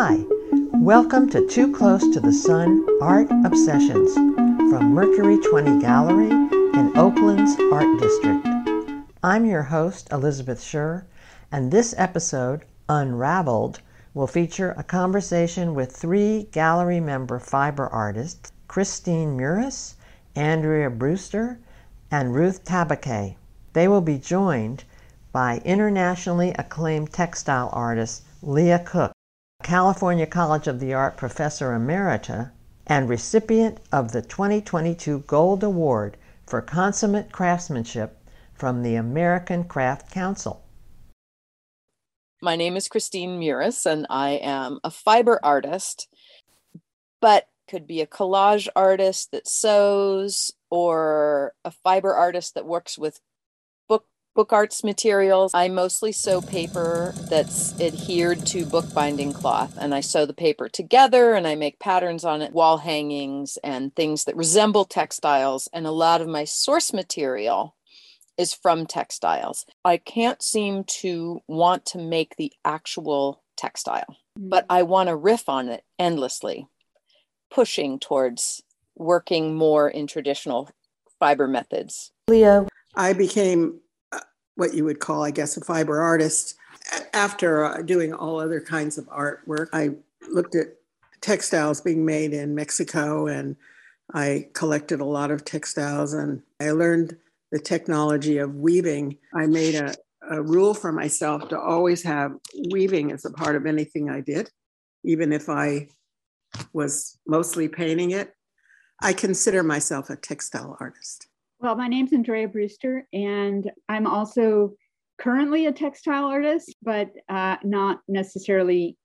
Hi, welcome to Too Close to the Sun Art Obsessions from Mercury 20 Gallery in Oakland's Art District. I'm your host, Elizabeth Scher, and this episode, Unraveled, will feature a conversation with three gallery member fiber artists Christine Muris, Andrea Brewster, and Ruth Tabancay. They will be joined by internationally acclaimed textile artist Lia Cook, California College of the Art Professor Emerita, and recipient of the 2022 Gold Award for Consummate Craftsmanship from the American Craft Council. My name is Christine Meuris, and I am a fiber artist, but could be a collage artist that sews or a fiber artist that works with book book arts materials. I mostly sew paper that's adhered to bookbinding cloth and I sew the paper together and I make patterns on it, wall hangings and things that resemble textiles and a lot of my source material is from textiles. I can't seem to want to make the actual textile, but mm. I want to riff on it endlessly, pushing towards working more in traditional fiber methods. Lia. I became what you would call, I guess, a fiber artist after uh, doing all other kinds of artwork. I looked at textiles being made in Mexico and I collected a lot of textiles and I learned the technology of weaving, I made a, a rule for myself to always have weaving as a part of anything I did, even if I was mostly painting it. I consider myself a textile artist. Well, my name's Andrea Brewster, and I'm also currently a textile artist, but uh, not necessarily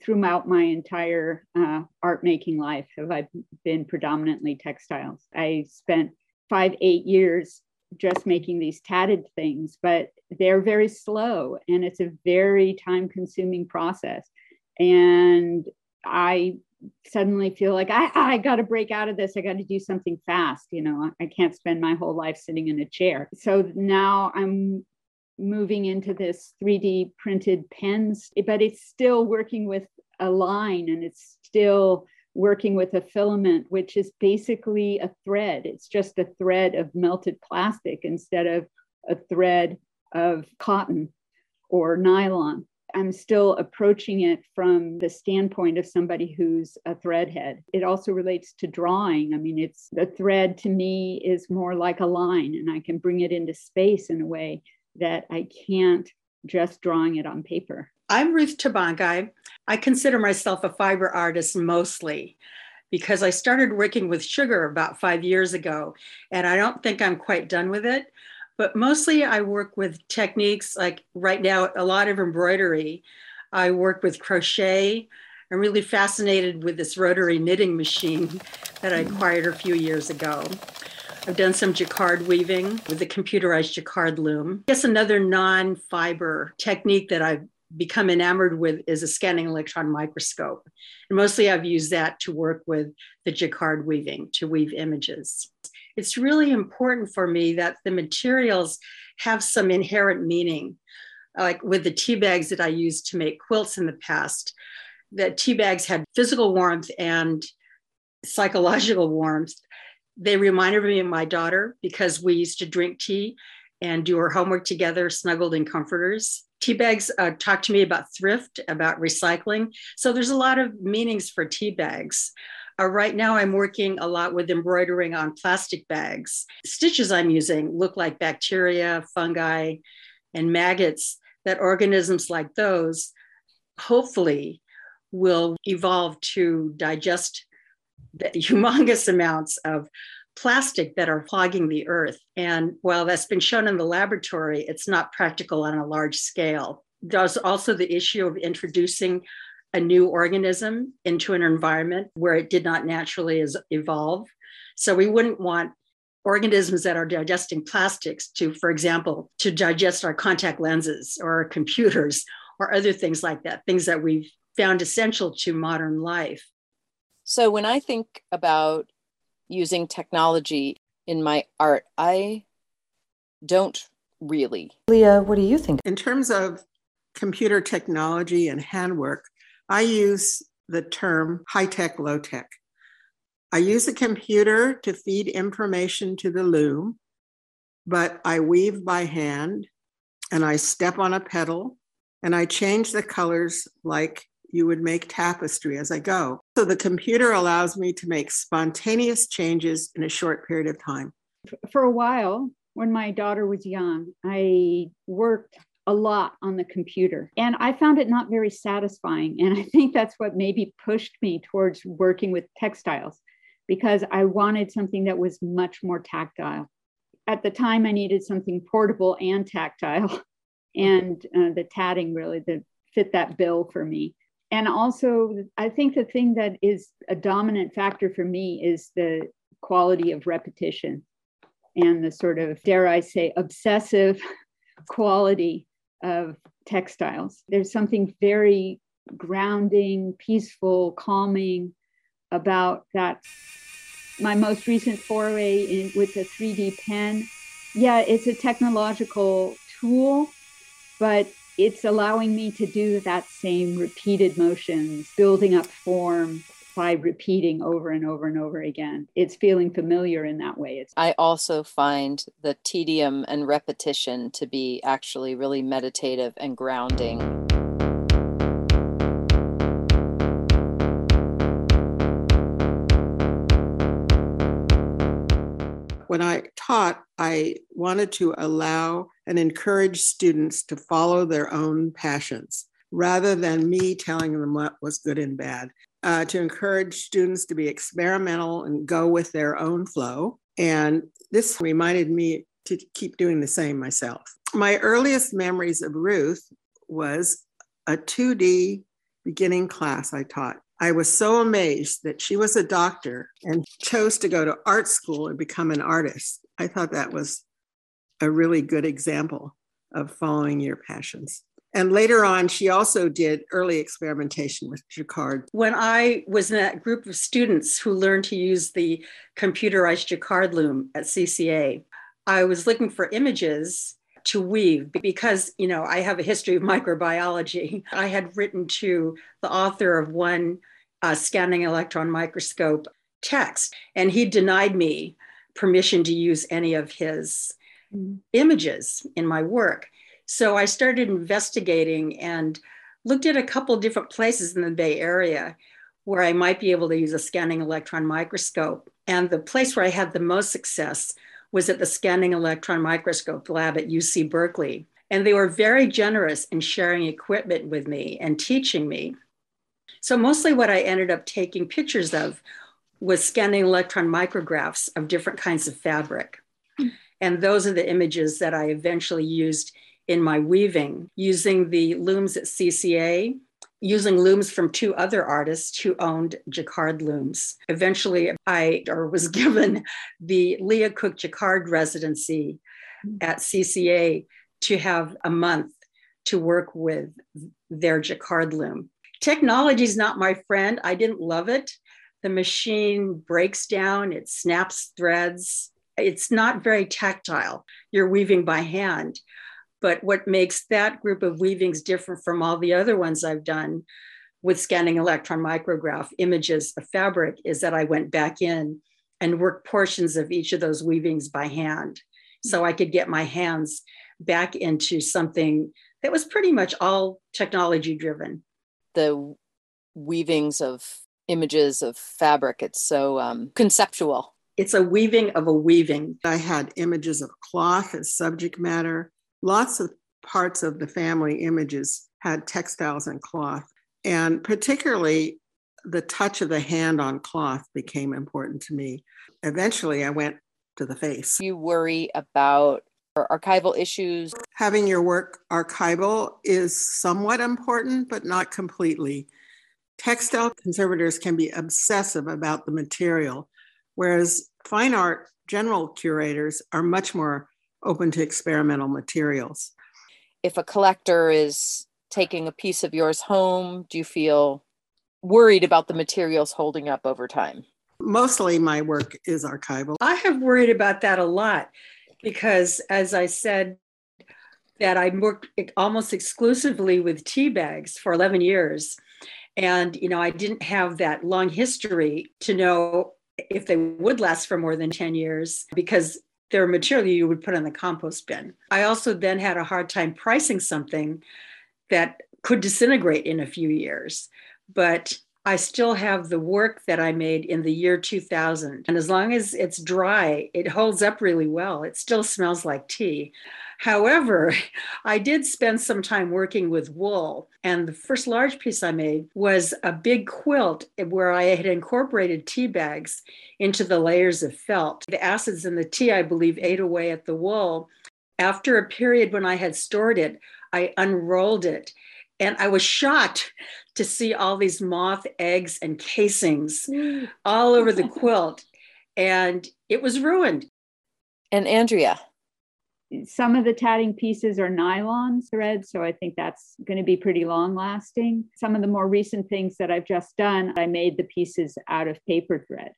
throughout my entire uh, art making life have I been predominantly textiles. I spent five, eight years just making these tatted things, but they're very slow and it's a very time consuming process. And I suddenly feel like ah, ah, I, I got to break out of this. I got to do something fast. You know, I can't spend my whole life sitting in a chair. So now I'm moving into this 3D printed pens, but it's still working with a line and it's still working with a filament, which is basically a thread. It's just a thread of melted plastic instead of a thread of cotton or nylon. I'm still approaching it from the standpoint of somebody who's a threadhead. It also relates to drawing. I mean, it's the thread to me is more like a line, and I can bring it into space in a way that I can't just drawing it on paper. I'm Ruth Tabancay. I consider myself a fiber artist mostly because I started working with sugar about five years ago, and I don't think I'm quite done with it. But mostly, I work with techniques like right now, a lot of embroidery. I work with crochet. I'm really fascinated with this rotary knitting machine that I acquired a few years ago. I've done some jacquard weaving with the computerized jacquard loom. I guess another non fiber technique that I've become enamored with is a scanning electron microscope. And mostly I've used that to work with the jacquard weaving to weave images. It's really important for me that the materials have some inherent meaning. Like with the tea bags that I used to make quilts in the past, that tea bags had physical warmth and psychological warmth. They reminded me of my daughter because we used to drink tea and do our homework together, snuggled in comforters. Tea bags uh, talk to me about thrift, about recycling. So there's a lot of meanings for tea bags. Uh, right now, I'm working a lot with embroidering on plastic bags. Stitches I'm using look like bacteria, fungi, and maggots, that organisms like those hopefully will evolve to digest the humongous amounts of plastic that are clogging the earth. And while that's been shown in the laboratory, it's not practical on a large scale. There's also the issue of introducing a new organism into an environment where it did not naturally evolve. So we wouldn't want organisms that are digesting plastics to, for example, to digest our contact lenses or our computers or other things like that, things that we've found essential to modern life. So when I think about using technology in my art. I don't really. Lia, what do you think? In terms of computer technology and handwork, I use the term high tech, low tech. I use a computer to feed information to the loom, but I weave by hand and I step on a pedal and I change the colors like you would make tapestry as I go. So the computer allows me to make spontaneous changes in a short period of time. For a while, when my daughter was young, I worked a lot on the computer and I found it not very satisfying. And I think that's what maybe pushed me towards working with textiles because I wanted something that was much more tactile. At the time, I needed something portable and tactile, and uh, the tatting really that fit that bill for me. And also, I think the thing that is a dominant factor for me is the quality of repetition and the sort of, dare I say, obsessive quality of textiles. There's something very grounding, peaceful, calming about that. My most recent foray in, with the 3D pen, yeah, it's a technological tool, but it's allowing me to do that same repeated motions, building up form by repeating over and over and over again. It's feeling familiar in that way. It's I also find the tedium and repetition to be actually really meditative and grounding. when I taught, I wanted to allow and encourage students to follow their own passions rather than me telling them what was good and bad. Uh, to encourage students to be experimental and go with their own flow. And this reminded me to keep doing the same myself. My earliest memories of Ruth was a 2D beginning class I taught. I was so amazed that she was a doctor and chose to go to art school and become an artist. I thought that was a really good example of following your passions. And later on, she also did early experimentation with Jacquard. When I was in that group of students who learned to use the computerized Jacquard loom at CCA, I was looking for images to weave because you know I have a history of microbiology. I had written to the author of one uh, scanning electron microscope text, and he denied me permission to use any of his mm. images in my work. So I started investigating and looked at a couple different places in the Bay Area where I might be able to use a scanning electron microscope. And the place where I had the most success was at the Scanning Electron Microscope Lab at UC Berkeley. And they were very generous in sharing equipment with me and teaching me. So, mostly what I ended up taking pictures of was scanning electron micrographs of different kinds of fabric. And those are the images that I eventually used in my weaving, using the looms at CCA using looms from two other artists who owned Jacquard looms. Eventually, I or was given the Lia Cook Jacquard residency at CCA to have a month to work with their Jacquard loom. Technology is not my friend. I didn't love it. The machine breaks down, it snaps threads. It's not very tactile. You're weaving by hand. But what makes that group of weavings different from all the other ones I've done with scanning electron micrograph images of fabric is that I went back in and worked portions of each of those weavings by hand. So I could get my hands back into something that was pretty much all technology driven. The weavings of images of fabric, it's so um, conceptual. It's a weaving of a weaving. I had images of cloth as subject matter lots of parts of the family images had textiles and cloth. And particularly the touch of the hand on cloth became important to me. Eventually, I went to the face. You worry about archival issues? Having your work archival is somewhat important, but not completely. Textile conservators can be obsessive about the material, whereas fine art general curators are much more open to experimental materials. If a collector is taking a piece of yours home, do you feel worried about the materials holding up over time? Mostly my work is archival. I have worried about that a lot because, as I said, that I worked almost exclusively with tea bags for 11 years. And, you know, I didn't have that long history to know if they would last for more than 10 years because they're material you would put in the compost bin. I also then had a hard time pricing something that could disintegrate in a few years. But I still have the work that I made in the year 2000. And as long as it's dry, it holds up really well. It still smells like tea. However, I did spend some time working with wool. And the first large piece I made was a big quilt where I had incorporated tea bags into the layers of felt. The acids in the tea, I believe, ate away at the wool. After a period when I had stored it, I unrolled it and I was shocked to see all these moth eggs and casings mm. all over the quilt. And it was ruined. And Andrea. Some of the tatting pieces are nylon thread, so I think that's going to be pretty long lasting. Some of the more recent things that I've just done, I made the pieces out of paper thread.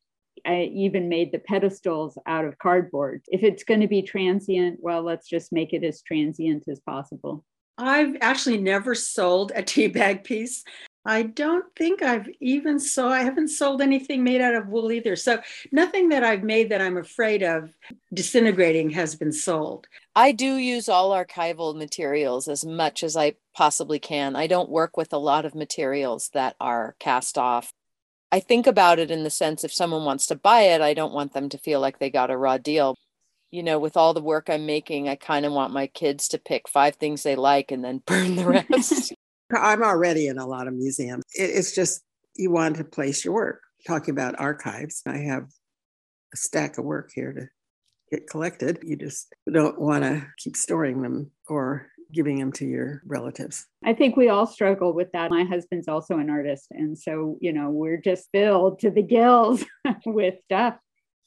I even made the pedestals out of cardboard. If it's going to be transient, well, let's just make it as transient as possible. I've actually never sold a tea bag piece. I don't think I've even so I haven't sold anything made out of wool either. So nothing that I've made that I'm afraid of disintegrating has been sold. I do use all archival materials as much as I possibly can. I don't work with a lot of materials that are cast off. I think about it in the sense if someone wants to buy it, I don't want them to feel like they got a raw deal you know, with all the work I'm making, I kind of want my kids to pick five things they like and then burn the rest. I'm already in a lot of museums. It's just you want to place your work. Talking about archives, I have a stack of work here to get collected. You just don't want to keep storing them or giving them to your relatives. I think we all struggle with that. My husband's also an artist. And so, you know, we're just filled to the gills with stuff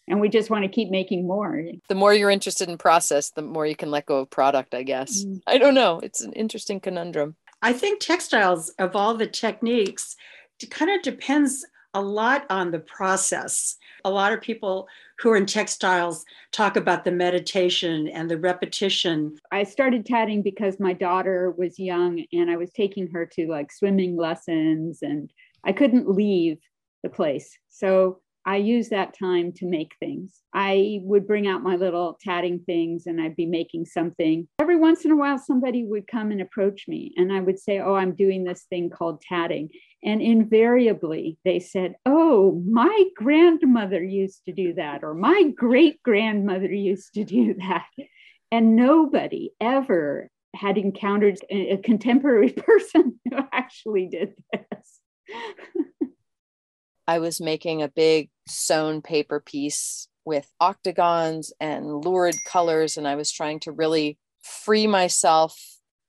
and we just want to keep making more. The more you're interested in process, the more you can let go of product, I guess. Mm. I don't know. It's an interesting conundrum. I think textiles of all the techniques it kind of depends a lot on the process. A lot of people who are in textiles talk about the meditation and the repetition. I started tatting because my daughter was young and I was taking her to like swimming lessons and I couldn't leave the place. So I use that time to make things. I would bring out my little tatting things and I'd be making something. Every once in a while, somebody would come and approach me and I would say, Oh, I'm doing this thing called tatting. And invariably, they said, Oh, my grandmother used to do that, or my great grandmother used to do that. And nobody ever had encountered a contemporary person who actually did this. I was making a big sewn paper piece with octagons and lurid colors, and I was trying to really free myself.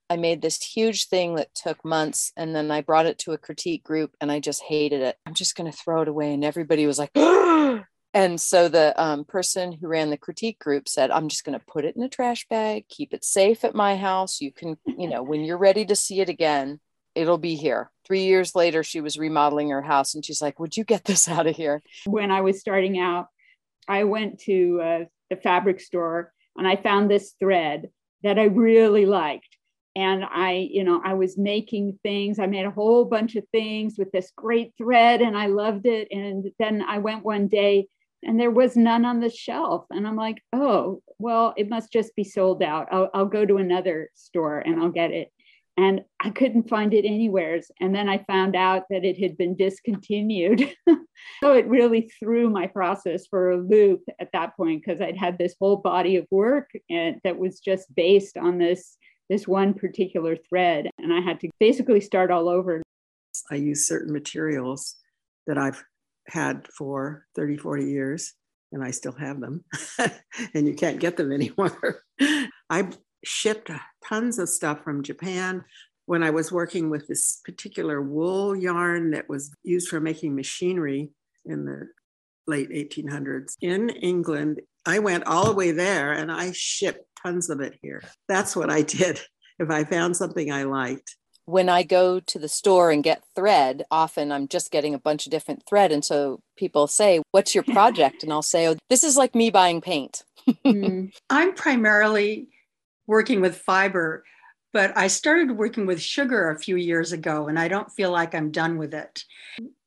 I made this huge thing that took months, and then I brought it to a critique group, and I just hated it. I'm just going to throw it away. And everybody was like, and so the um, person who ran the critique group said, I'm just going to put it in a trash bag, keep it safe at my house. You can, you know, when you're ready to see it again, it'll be here. Three years later, she was remodeling her house and she's like, Would you get this out of here? When I was starting out, I went to uh, the fabric store and I found this thread that I really liked. And I, you know, I was making things. I made a whole bunch of things with this great thread and I loved it. And then I went one day and there was none on the shelf. And I'm like, oh, well, it must just be sold out. I'll, I'll go to another store and I'll get it and I couldn't find it anywhere. And then I found out that it had been discontinued. so it really threw my process for a loop at that point because I'd had this whole body of work and that was just based on this this one particular thread and I had to basically start all over. I use certain materials that I've had for 30 40 years and I still have them and you can't get them anymore. I shipped tons of stuff from Japan. When I was working with this particular wool yarn that was used for making machinery in the late 1800s in England, I went all the way there and I shipped tons of it here. That's what I did. If I found something I liked, when I go to the store and get thread, often I'm just getting a bunch of different thread. And so people say, What's your project? And I'll say, Oh, this is like me buying paint. mm. I'm primarily working with fiber, But I started working with sugar a few years ago, and I don't feel like I'm done with it.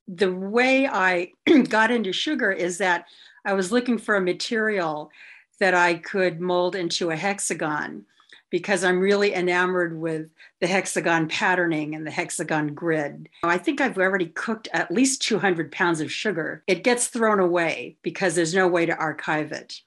The way I got into sugar is that I was looking for a material that I could mold into a hexagon because I'm really enamored with the hexagon patterning and the hexagon grid. I think I've already cooked at least 200 pounds of sugar. It gets thrown away because there's no way to archive it.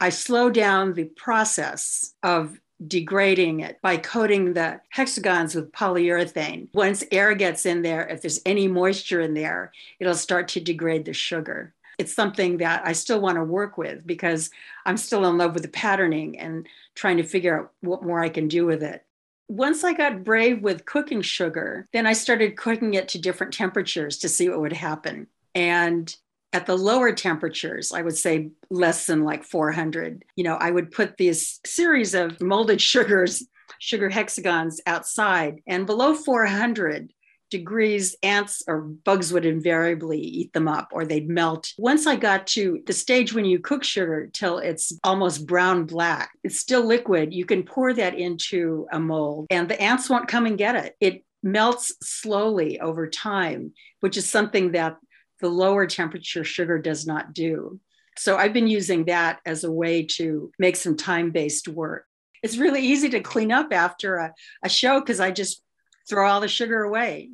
I slow down the process of degrading it by coating the hexagons with polyurethane. Once air gets in there, if there's any moisture in there, it'll start to degrade the sugar. It's something that I still want to work with because I'm still in love with the patterning and trying to figure out what more I can do with it. Once I got brave with cooking sugar, then I started cooking it to different temperatures to see what would happen. And at the lower temperatures, I would say less than like 400, you know, I would put these series of molded sugars, sugar hexagons outside, and below 400 degrees, ants or bugs would invariably eat them up or they'd melt. Once I got to the stage when you cook sugar till it's almost brown black, it's still liquid, you can pour that into a mold and the ants won't come and get it. It melts slowly over time, which is something that the lower temperature sugar does not do. So I've been using that as a way to make some time based work. It's really easy to clean up after a, a show because I just throw all the sugar away.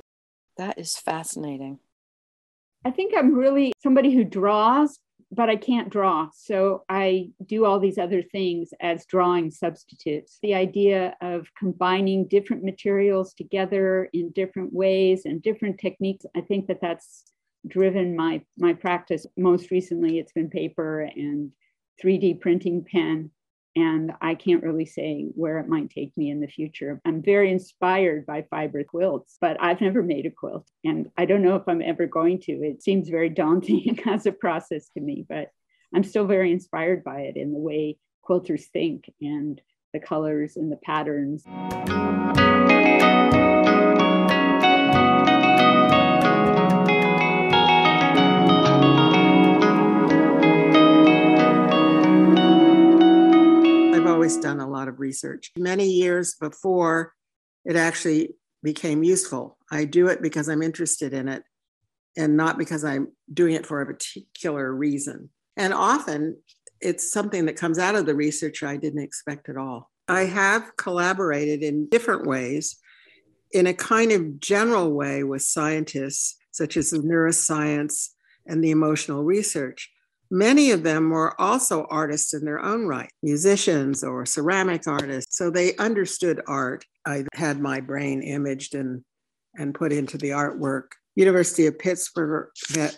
That is fascinating. I think I'm really somebody who draws, but I can't draw. So I do all these other things as drawing substitutes. The idea of combining different materials together in different ways and different techniques, I think that that's driven my my practice. Most recently, it's been paper and 3D printing pen, and I can't really say where it might take me in the future. I'm very inspired by fiber quilts, but I've never made a quilt, and I don't know if I'm ever going to. It seems very daunting as a process to me, but I'm still very inspired by it in the way quilters think and the colors and the patterns. Always done a lot of research. Many years before it actually became useful, I do it because I'm interested in it and not because I'm doing it for a particular reason. And often it's something that comes out of the research I didn't expect at all. I have collaborated in different ways in a kind of general way with scientists, such as the neuroscience and the emotional research. Many of them were also artists in their own right, musicians or ceramic artists. So they understood art. I had my brain imaged and, and put into the artwork. University of Pittsburgh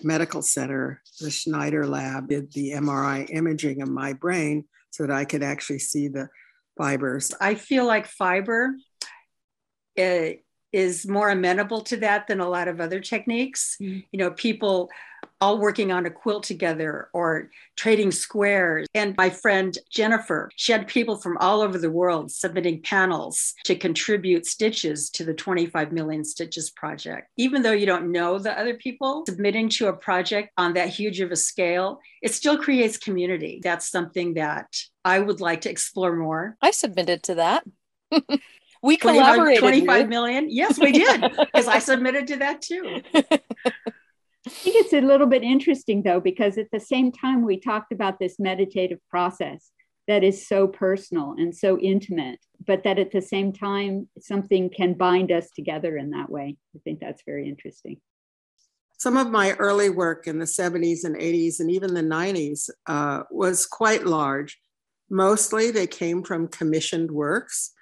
Medical Center, the Schneider Lab, did the MRI imaging of my brain so that I could actually see the fibers. I feel like fiber uh, is more amenable to that than a lot of other techniques. Mm-hmm. You know, people all working on a quilt together or trading squares. And my friend Jennifer, she had people from all over the world submitting panels to contribute stitches to the 25 million stitches project. Even though you don't know the other people submitting to a project on that huge of a scale, it still creates community. That's something that I would like to explore more. I submitted to that. we collaborated 25 million yes we did because i submitted to that too I think it's a little bit interesting though, because at the same time, we talked about this meditative process that is so personal and so intimate, but that at the same time, something can bind us together in that way. I think that's very interesting. Some of my early work in the 70s and 80s and even the 90s uh, was quite large. Mostly they came from commissioned works.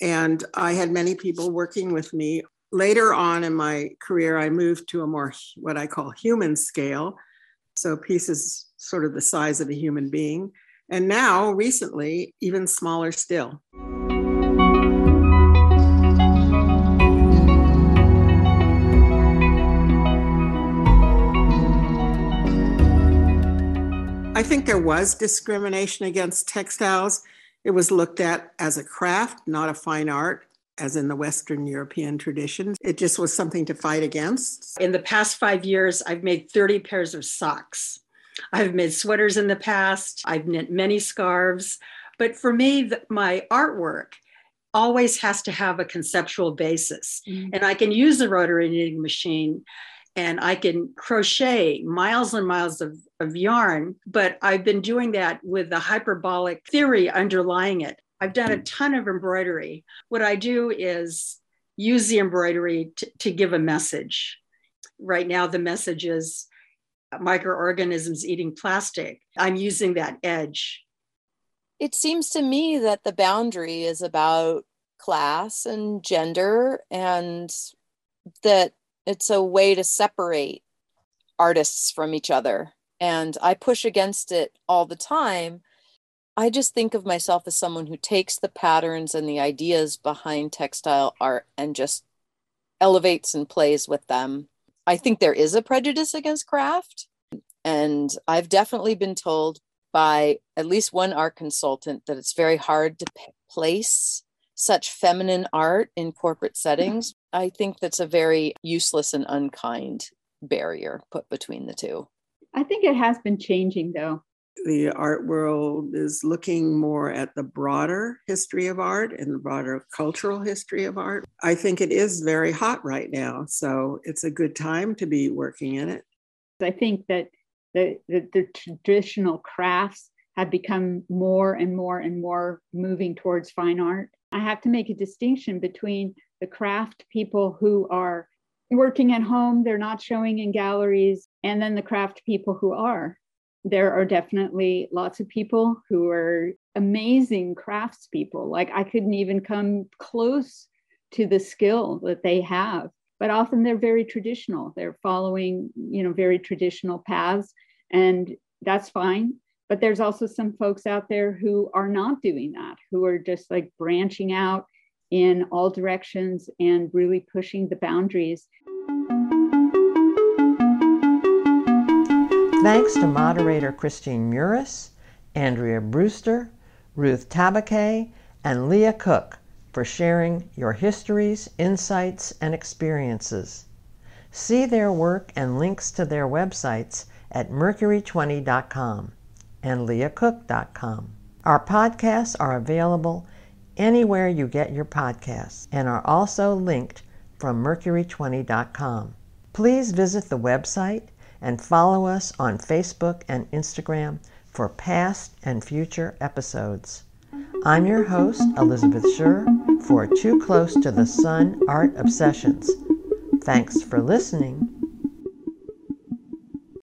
And I had many people working with me later on in my career, I moved to a more what I call human scale. So pieces sort of the size of a human being. And now, recently, even smaller still. I think there was discrimination against textiles. It was looked at as a craft, not a fine art as in the Western European tradition. It just was something to fight against. In the past five years, I've made 30 pairs of socks. I've made sweaters in the past, I've knit many scarves. But for me, the, my artwork always has to have a conceptual basis. Mm-hmm. And I can use the rotary knitting machine and I can crochet miles and miles of, of yarn, but I've been doing that with the hyperbolic theory underlying it. I've done a hmm. ton of embroidery. What I do is use the embroidery to, to give a message. Right now, the message is uh, microorganisms eating plastic. I'm using that edge. It seems to me that the boundary is about class and gender, and that it's a way to separate artists from each other. And I push against it all the time. I just think of myself as someone who takes the patterns and the ideas behind textile art and just elevates and plays with them. I think there is a prejudice against craft. And I've definitely been told by at least one art consultant that it's very hard to place such feminine art in corporate settings. I think that's a very useless and unkind barrier put between the two. I think it has been changing though. The art world is looking more at the broader history of art and the broader cultural history of art. I think it is very hot right now. So it's a good time to be working in it. I think that the, the, the traditional crafts have become more and more and more moving towards fine art. I have to make a distinction between the craft people who are working at home, they're not showing in galleries, and then the craft people who are. There are definitely lots of people who are amazing craftspeople. Like I couldn't even come close to the skill that they have but often they're very traditional. They're following you know very traditional paths and that's fine. But there's also some folks out there who are not doing that who are just like branching out in all directions and really pushing the boundaries Thanks to moderator Christine Muris, Andrea Brewster, Ruth Tabancay, and Lia Cook for sharing your histories, insights, and experiences. See their work and links to their websites at mercury20.com and liacook.com. Our podcasts are available anywhere you get your podcasts and are also linked from mercury20.com. Please visit the website and follow us on Facebook and Instagram for past and future episodes. I'm your host, Elizabeth Schur, for Too Close to the Sun Art Obsessions. Thanks for listening.